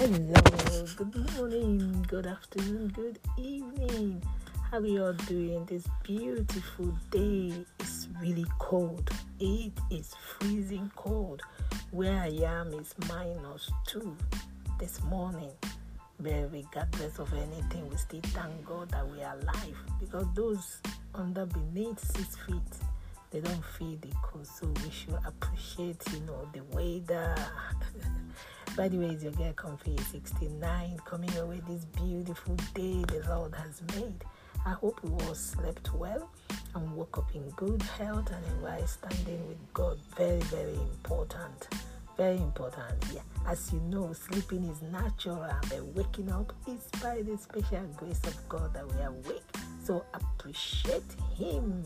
Hello, good morning, good afternoon, good evening. How are you all doing this beautiful day? It's really cold. It is freezing cold. Where I am is minus two this morning. But regardless of anything, we still thank God that we are alive because those under beneath six feet they don't feel the cold. So we should appreciate, you know, the weather. By the way, it's your girl Comfy 69 coming away this beautiful day the Lord has made. I hope you all slept well and woke up in good health and in right standing with God. Very, very important. Very important. Yeah. As you know, sleeping is natural, but waking up is by the special grace of God that we are awake. So appreciate Him.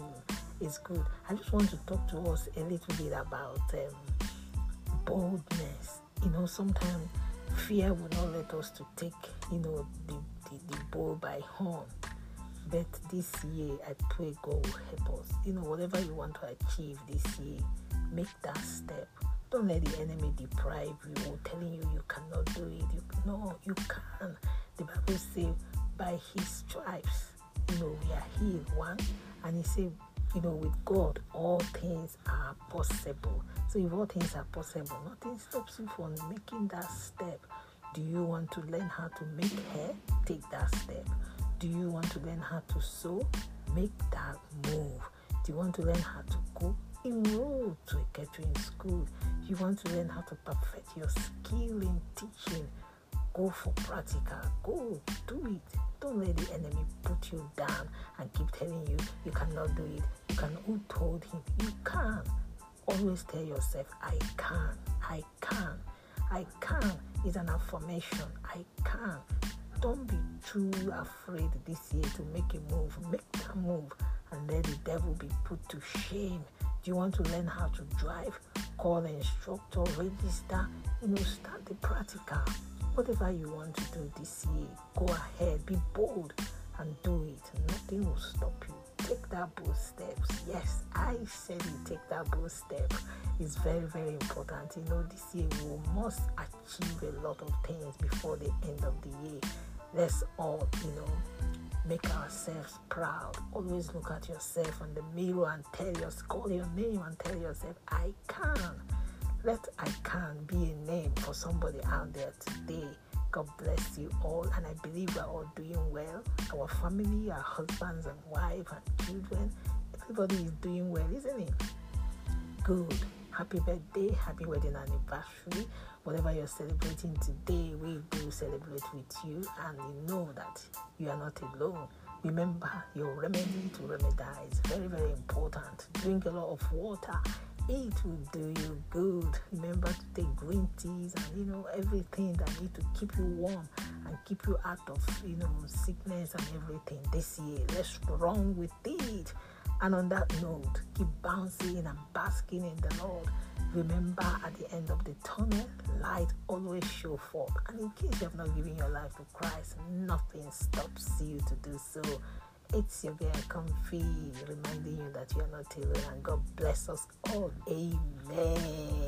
It's good. I just want to talk to us a little bit about um, boldness you know, sometimes fear will not let us to take, you know, the, the, the bull by horn. But this year, I pray God will help us. You know, whatever you want to achieve this year, make that step. Don't let the enemy deprive you or telling you you cannot do it. You, no, you can. The Bible says, by his stripes, you know, we are healed. One, and he said, you know, with God, all things are possible. So if all things are possible, nothing stops you from making that step. Do you want to learn how to make hair? Take that step. Do you want to learn how to sew? Make that move. Do you want to learn how to cook? Enroll to a catering school. You want to learn how to perfect your skill in teaching? Go for practical. Go do it. Don't let the enemy put you down and keep telling you you cannot do it. You can. Who told him? You can. Always tell yourself, I can. I can. I can is an affirmation. I can. Don't be too afraid this year to make a move. Make that move and let the devil be put to shame. Do you want to learn how to drive? Call the instructor, register, you know, start the practical. Whatever you want to do this year, go ahead, be bold and do it. Nothing will stop you. Take that bold steps. Yes, I said you take that bold step. It's very, very important. You know, this year we must achieve a lot of things before the end of the year. Let's all, you know, make ourselves proud. Always look at yourself in the mirror and tell yourself, call your name and tell yourself, I can. Let I can be a name for somebody out there today. God bless you all, and I believe we're all doing well. Our family, our husbands and wives and children, everybody is doing well, isn't it? Good. Happy birthday, happy wedding anniversary. Whatever you're celebrating today, we do celebrate with you, and you know that you are not alone. Remember your remedy to remedize. Very, very important. Drink a lot of water it will do you good. Remember to take green teas and you know everything that need to keep you warm and keep you out of you know sickness and everything this year. Let's run with it. And on that note, keep bouncing and basking in the Lord. Remember at the end of the tunnel, light always show forth. And in case you have not given your life to Christ, nothing stops you to do so. It's your girl Comfy reminding you that you are not alone and God bless us all. Amen.